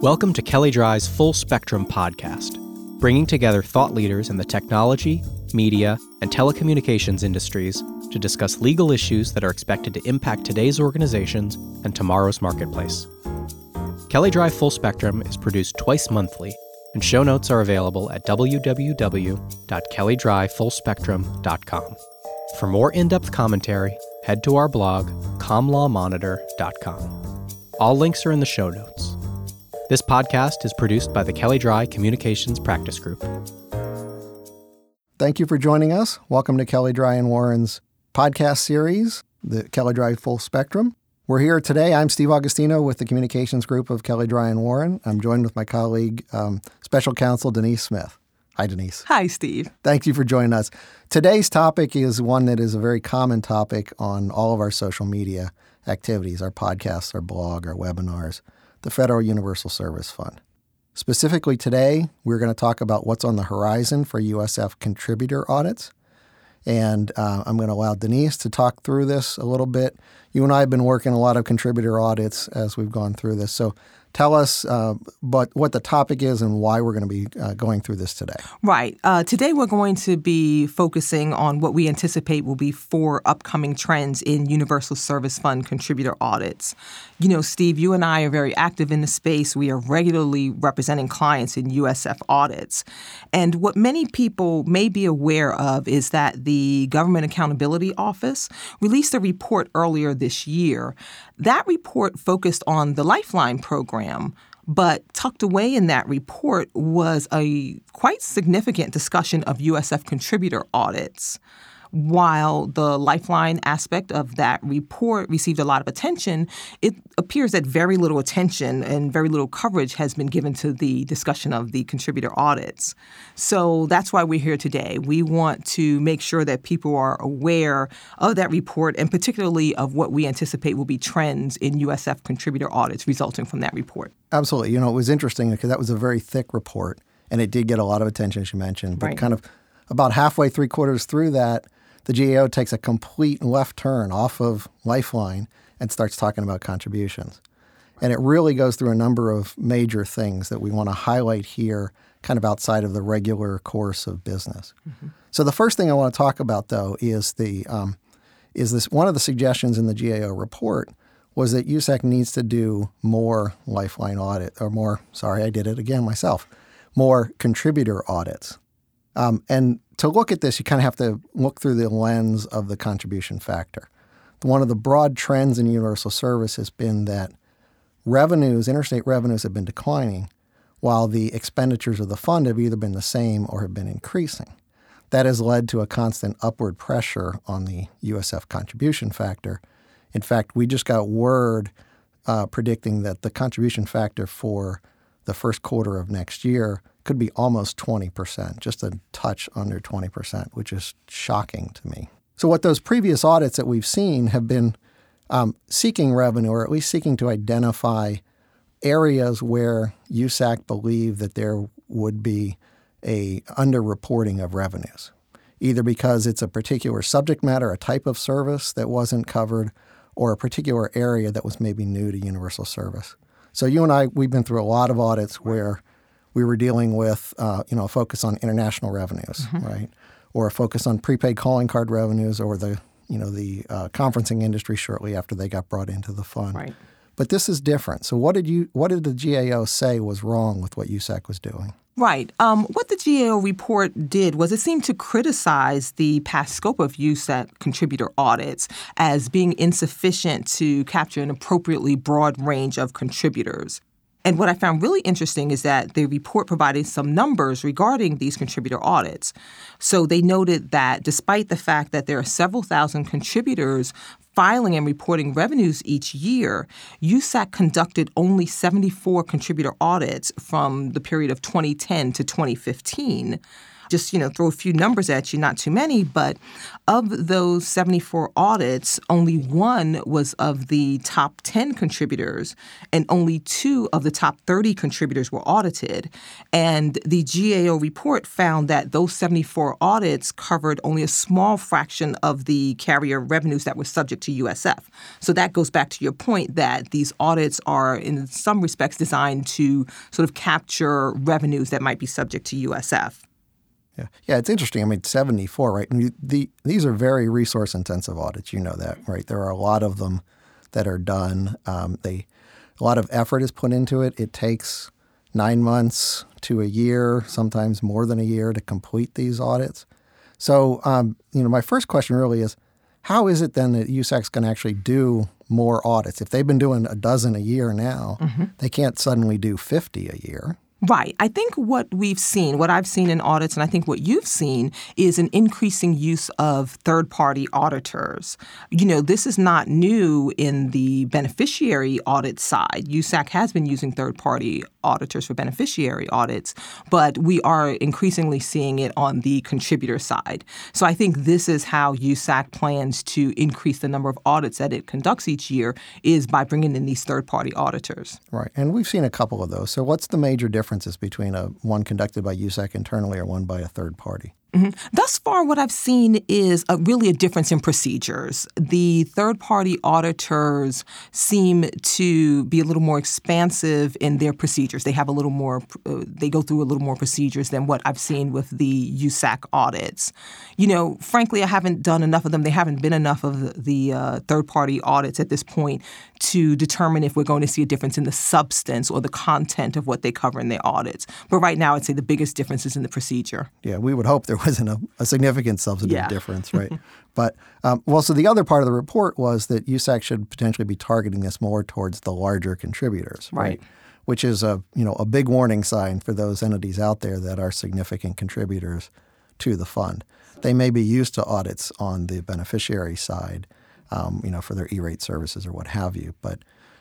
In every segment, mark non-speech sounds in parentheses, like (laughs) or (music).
Welcome to Kelley Drye's Full Spectrum podcast, bringing together thought leaders in the technology, media, and telecommunications industries to discuss legal issues that are expected to impact today's organizations and tomorrow's marketplace. Kelley Drye Full Spectrum is produced twice monthly, and show notes are available at www.kelleydryefullspectrum.com. For more in depth commentary, head to our blog, commlawmonitor.com. All links are in the show notes. This podcast is produced by the Kelley Drye Communications Practice Group. Thank you for joining us. Welcome to Kelley Drye and Warren's podcast series, the Kelley Drye Full Spectrum. We're here today. I'm Steve Augustino with the Communications Group of Kelley Drye and Warren. I'm joined with my colleague, um, Special Counsel Denise Smith. Hi, Denise. Hi, Steve. Thank you for joining us. Today's topic is one that is a very common topic on all of our social media activities, our podcasts, our blog, our webinars the Federal Universal Service Fund. Specifically today, we're going to talk about what's on the horizon for USF contributor audits. And uh, I'm going to allow Denise to talk through this a little bit. You and I have been working a lot of contributor audits as we've gone through this. So tell us uh, but what the topic is and why we're going to be uh, going through this today. Right. Uh, today we're going to be focusing on what we anticipate will be four upcoming trends in Universal Service Fund contributor audits. You know, Steve, you and I are very active in the space. We are regularly representing clients in USF audits. And what many people may be aware of is that the Government Accountability Office released a report earlier this year. That report focused on the Lifeline program, but tucked away in that report was a quite significant discussion of USF contributor audits. While the lifeline aspect of that report received a lot of attention, it appears that very little attention and very little coverage has been given to the discussion of the contributor audits. So that's why we're here today. We want to make sure that people are aware of that report and particularly of what we anticipate will be trends in USF contributor audits resulting from that report. Absolutely. You know, it was interesting because that was a very thick report and it did get a lot of attention, as you mentioned. But right. kind of about halfway, three quarters through that, the GAO takes a complete left turn off of Lifeline and starts talking about contributions. And it really goes through a number of major things that we want to highlight here, kind of outside of the regular course of business. Mm-hmm. So the first thing I want to talk about, though, is the um, is this one of the suggestions in the GAO report was that USAC needs to do more Lifeline audit or more. Sorry, I did it again myself. More contributor audits. Um, and to look at this, you kind of have to look through the lens of the contribution factor. One of the broad trends in universal service has been that revenues, interstate revenues, have been declining, while the expenditures of the fund have either been the same or have been increasing. That has led to a constant upward pressure on the USF contribution factor. In fact, we just got word uh, predicting that the contribution factor for the first quarter of next year could be almost 20%, just a touch under 20%, which is shocking to me. So, what those previous audits that we've seen have been um, seeking revenue, or at least seeking to identify areas where USAC believed that there would be a underreporting of revenues, either because it's a particular subject matter, a type of service that wasn't covered, or a particular area that was maybe new to universal service. So you and I, we've been through a lot of audits where we were dealing with, uh, you know, a focus on international revenues, mm-hmm. right, or a focus on prepaid calling card revenues, or the, you know, the uh, conferencing industry shortly after they got brought into the fund. Right. But this is different. So what did you, what did the GAO say was wrong with what USAC was doing? Right. Um, what the GAO report did was it seemed to criticize the past scope of USAC contributor audits as being insufficient to capture an appropriately broad range of contributors. And what I found really interesting is that the report provided some numbers regarding these contributor audits. So they noted that despite the fact that there are several thousand contributors filing and reporting revenues each year, USAC conducted only 74 contributor audits from the period of 2010 to 2015. Just, you know, throw a few numbers at you, not too many, but of those 74 audits, only one was of the top 10 contributors and only two of the top 30 contributors were audited. And the GAO report found that those 74 audits covered only a small fraction of the carrier revenues that were subject to USF. So that goes back to your point that these audits are in some respects designed to sort of capture revenues that might be subject to USF. Yeah, yeah, it's interesting. I mean, seventy-four, right? And the, these are very resource-intensive audits. You know that, right? There are a lot of them that are done. Um, they a lot of effort is put into it. It takes nine months to a year, sometimes more than a year, to complete these audits. So, um, you know, my first question really is, how is it then that USAC's going to actually do more audits? If they've been doing a dozen a year now, mm-hmm. they can't suddenly do fifty a year. Right. I think what we've seen, what I've seen in audits, and I think what you've seen, is an increasing use of third party auditors. You know, this is not new in the beneficiary audit side. USAC has been using third party auditors for beneficiary audits, but we are increasingly seeing it on the contributor side. So I think this is how USAC plans to increase the number of audits that it conducts each year is by bringing in these third party auditors. Right. And we've seen a couple of those. So what's the major difference? Differences between a one conducted by USAC internally or one by a third party? Mm-hmm. Thus far, what I've seen is a, really a difference in procedures. The third party auditors seem to be a little more expansive in their procedures. They have a little more, uh, they go through a little more procedures than what I've seen with the USAC audits. You know, frankly, I haven't done enough of them. There haven't been enough of the, uh, third party audits at this point to determine if we're going to see a difference in the substance or the content of what they cover in their audits. But right now, I'd say the biggest difference is in the procedure. Yeah, we would hope there wasn't a, a significant substantive yeah. difference, right? (laughs) but um, well, so the other part of the report was that USAC should potentially be targeting this more towards the larger contributors, right? right? Which is a you know a big warning sign for those entities out there that are significant contributors to the fund. They may be used to audits on the beneficiary side, um, you know, for their E-rate services or what have you, but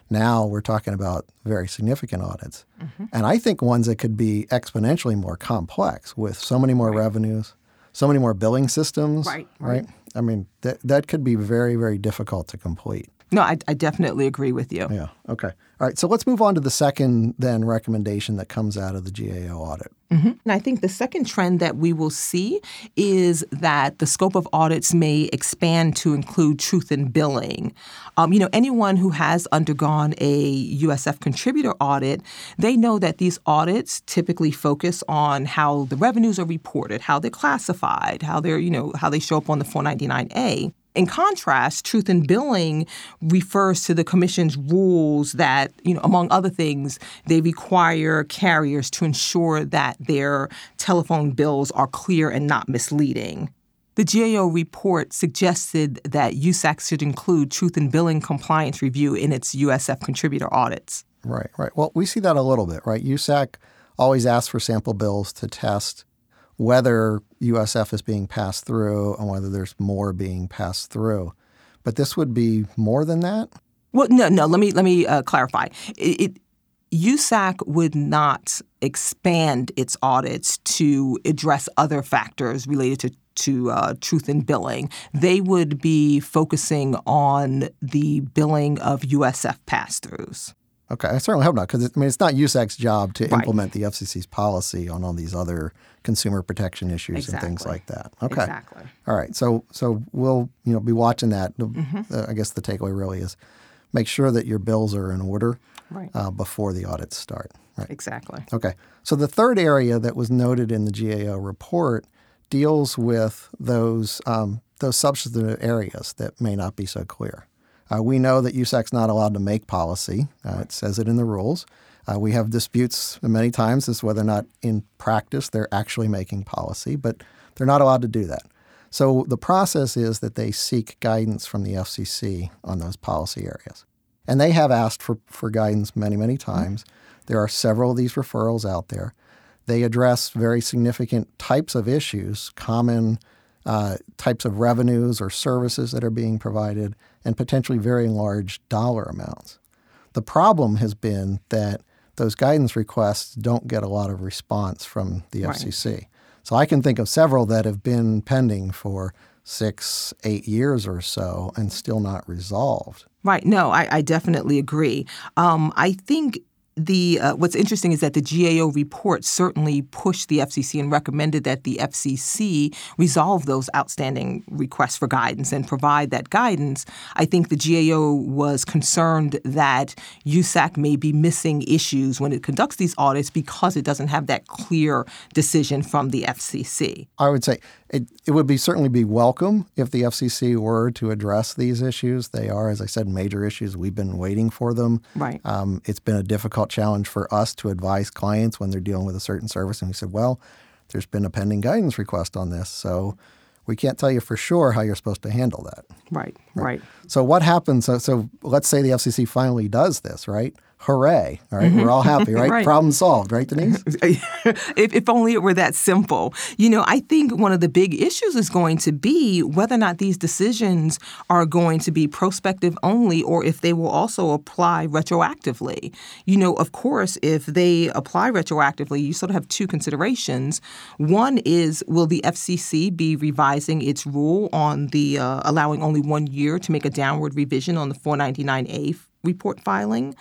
now we're talking about very significant audits. Mm-hmm. And I think ones that could be exponentially more complex with so many more right. revenues, so many more billing systems. Right, right. right? I mean, that, that could be very, very difficult to complete. No, I, I definitely agree with you. Yeah. Okay. All right. So let's move on to the second then recommendation that comes out of the GAO audit. Mm-hmm. And I think the second trend that we will see is that the scope of audits may expand to include truth in billing. Um, you know, anyone who has undergone a USF contributor audit, they know that these audits typically focus on how the revenues are reported, how they're classified, how they're, you know, how they show up on the 499A. In contrast, truth in billing refers to the commission's rules that, you know, among other things, they require carriers to ensure that their telephone bills are clear and not misleading. The GAO report suggested that USAC should include truth in billing compliance review in its USF contributor audits. Right, right. Well, we see that a little bit, right? USAC always asks for sample bills to test whether USF is being passed through and whether there's more being passed through. But this would be more than that. Well, no, no. Let me let me uh, clarify. It, it, USAC would not expand its audits to address other factors related to to uh, truth in billing. They would be focusing on the billing of USF pass throughs. Okay, I certainly hope not, because I mean it's not USAC's job to right. implement the FCC's policy on all these other consumer protection issues exactly. and things like that. Okay, exactly. All right, so so we'll you know be watching that. Mm-hmm. Uh, I guess the takeaway really is make sure that your bills are in order right. uh, before the audits start. Right. Exactly. Okay, so the third area that was noted in the GAO report deals with those um, those substantive areas that may not be so clear. Uh, we know that USAC's not allowed to make policy. Uh, it says it in the rules. Uh, we have disputes many times as to whether or not in practice they're actually making policy, but they're not allowed to do that. So the process is that they seek guidance from the FCC on those policy areas. And they have asked for, for guidance many, many times. There are several of these referrals out there. They address very significant types of issues, common uh, types of revenues or services that are being provided, and potentially very large dollar amounts. The problem has been that those guidance requests don't get a lot of response from the right. FCC. So I can think of several that have been pending for six, eight years or so and still not resolved. Right. No, I, I definitely agree. Um, I think the uh, what's interesting is that the GAO report certainly pushed the FCC and recommended that the FCC resolve those outstanding requests for guidance and provide that guidance. I think the GAO was concerned that USAC may be missing issues when it conducts these audits because it doesn't have that clear decision from the FCC. I would say it, it would be certainly be welcome if the FCC were to address these issues. They are, as I said, major issues. We've been waiting for them. Right. Um, it's been a difficult challenge for us to advise clients when they're dealing with a certain service. And we said, well, there's been a pending guidance request on this, so we can't tell you for sure how you're supposed to handle that. Right. Right. right. So what happens? So, so let's say the FCC finally does this, right? Hooray. All right, mm-hmm. we're all happy, (laughs) right? right? Problem solved, right, Denise? (laughs) if, if only it were that simple. You know, I think one of the big issues is going to be whether or not these decisions are going to be prospective only or if they will also apply retroactively. You know, of course, if they apply retroactively, you sort of have two considerations. One is will the FCC be revising its rule on the uh, allowing only one year to make a downward revision on the 499A report filing?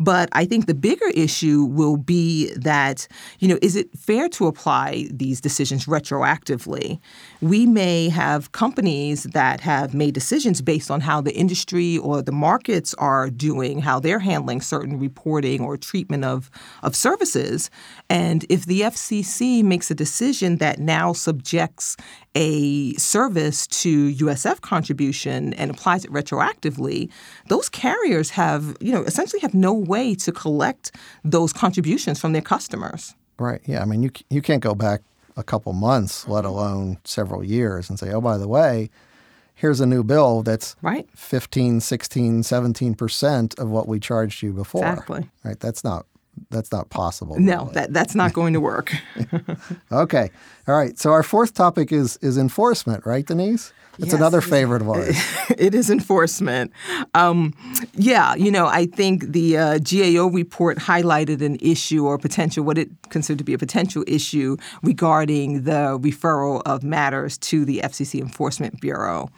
But I think the bigger issue will be that, you know, is it fair to apply these decisions retroactively? We may have companies that have made decisions based on how the industry or the markets are doing, how they're handling certain reporting or treatment of, of services. And if the FCC makes a decision that now subjects a service to USF contribution and applies it retroactively, those carriers have, you know, essentially have no way to collect those contributions from their customers. Right. Yeah. I mean, you you can't go back a couple months, let alone several years, and say, oh, by the way, here's a new bill that's right. 15, 16, 17% of what we charged you before. Exactly. Right. That's not that's not possible. No, really. that, that's not going to work. (laughs) okay. All right. So our fourth topic is is enforcement, right, Denise? It's yes, another favorite of ours. (laughs) it is enforcement. Um, yeah, you know, I think the uh, GAO report highlighted an issue or potential, what it considered to be a potential issue regarding the referral of matters to the FCC Enforcement Bureau.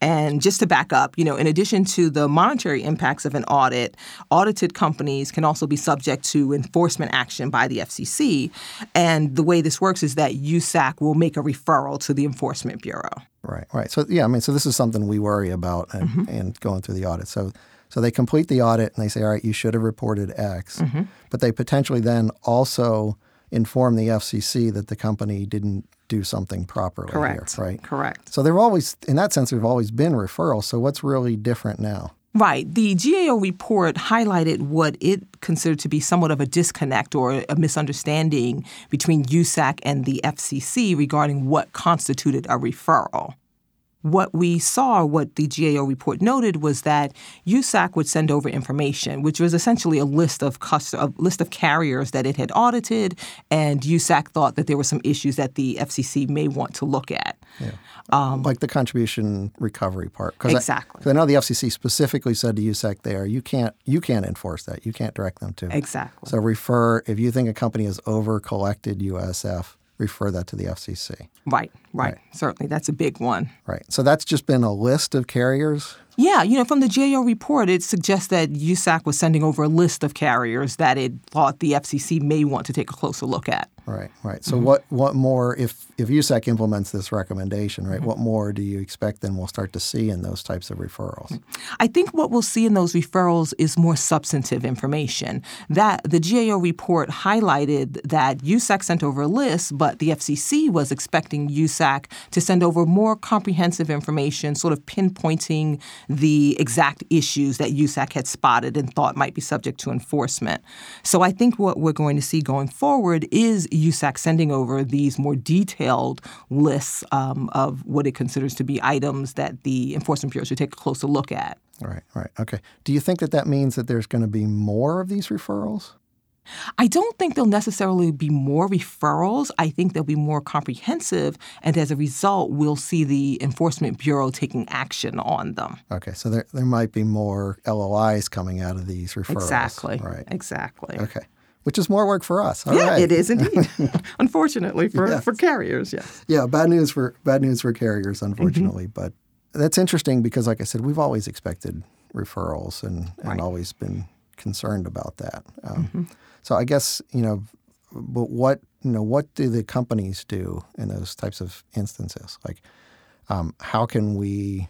And just to back up, you know, in addition to the monetary impacts of an audit, audited companies can also be subject to enforcement action by the FCC. And the way this works is that USAC will make a referral to the Enforcement Bureau. Right, right. So yeah, I mean, so this is something we worry about and, mm-hmm. and going through the audit. So so they complete the audit and they say, all right, you should have reported X, mm-hmm. but they potentially then also inform the FCC that the company didn't do something properly Correct. here, right? Correct. So there have always, in that sense, there have always been referrals. So what's really different now? Right. The GAO report highlighted what it considered to be somewhat of a disconnect or a misunderstanding between USAC and the FCC regarding what constituted a referral what we saw, what the GAO report noted, was that USAC would send over information, which was essentially a list of cust- a list of carriers that it had audited, and USAC thought that there were some issues that the FCC may want to look at. Yeah. Um, like the contribution recovery part. Cause exactly. I, I know the FCC specifically said to USAC there, you can't you can't enforce that. You can't direct them to. Exactly. So refer if you think a company has over collected USF refer that to the FCC. Right, right, right, Certainly. That's a big one. Right. So that's just been a list of carriers yeah, you know, from the GAO report, it suggests that USAC was sending over a list of carriers that it thought the FCC may want to take a closer look at. Right, right. So mm-hmm. what what more if if USAC implements this recommendation, right? Mm-hmm. What more do you expect then we'll start to see in those types of referrals? I think what we'll see in those referrals is more substantive information. That the GAO report highlighted that USAC sent over a list, but the FCC was expecting USAC to send over more comprehensive information, sort of pinpointing the exact issues that USAC had spotted and thought might be subject to enforcement. So I think what we're going to see going forward is USAC sending over these more detailed lists um, of what it considers to be items that the Enforcement Bureau should take a closer look at. Right, right. Okay. Do you think that that means that there's going to be more of these referrals? I don't think there'll necessarily be more referrals. I think they'll be more comprehensive, and as a result, we'll see the Enforcement Bureau taking action on them. Okay, so there, there might be more LOIs coming out of these referrals. Exactly. Right. Exactly. Okay. Which is more work for us. All yeah, right. it is indeed. (laughs) unfortunately for, yes. for carriers, yes. Yeah, bad news for bad news for carriers, unfortunately. Mm-hmm. But that's interesting because, like I said, we've always expected referrals and, and right. always been concerned about that. Um, mm-hmm. So I guess you know, but what you know, what do the companies do in those types of instances? Like, um, how can we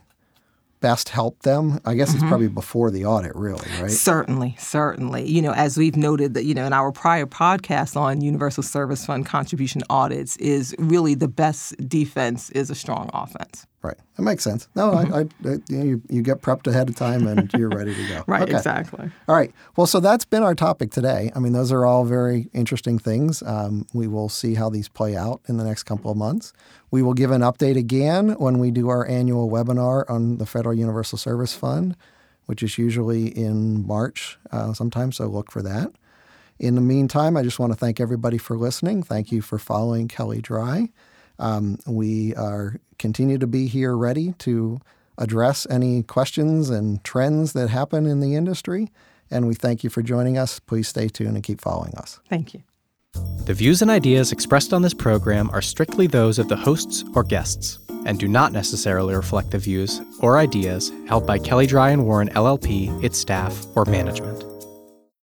best help them? I guess mm-hmm. it's probably before the audit, really, right? Certainly, certainly. You know, as we've noted that, you know, in our prior podcast on Universal Service Fund contribution audits, is really the best defense is a strong offense. Right. That makes sense. No, mm-hmm. I, I, I, you, you get prepped ahead of time and you're ready to go. (laughs) right, okay. exactly. All right. Well, so that's been our topic today. I mean, those are all very interesting things. Um, we will see how these play out in the next couple of months. We will give an update again when we do our annual webinar on the Federal Universal Service Fund, which is usually in March uh, sometime, so look for that. In the meantime, I just want to thank everybody for listening. Thank you for following Kelley Drye. Um, we are continue to be here ready to address any questions and trends that happen in the industry. And we thank you for joining us. Please stay tuned and keep following us. Thank you. The views and ideas expressed on this program are strictly those of the hosts or guests and do not necessarily reflect the views or ideas held by Kelley Drye and Warren LLP, its staff, or management.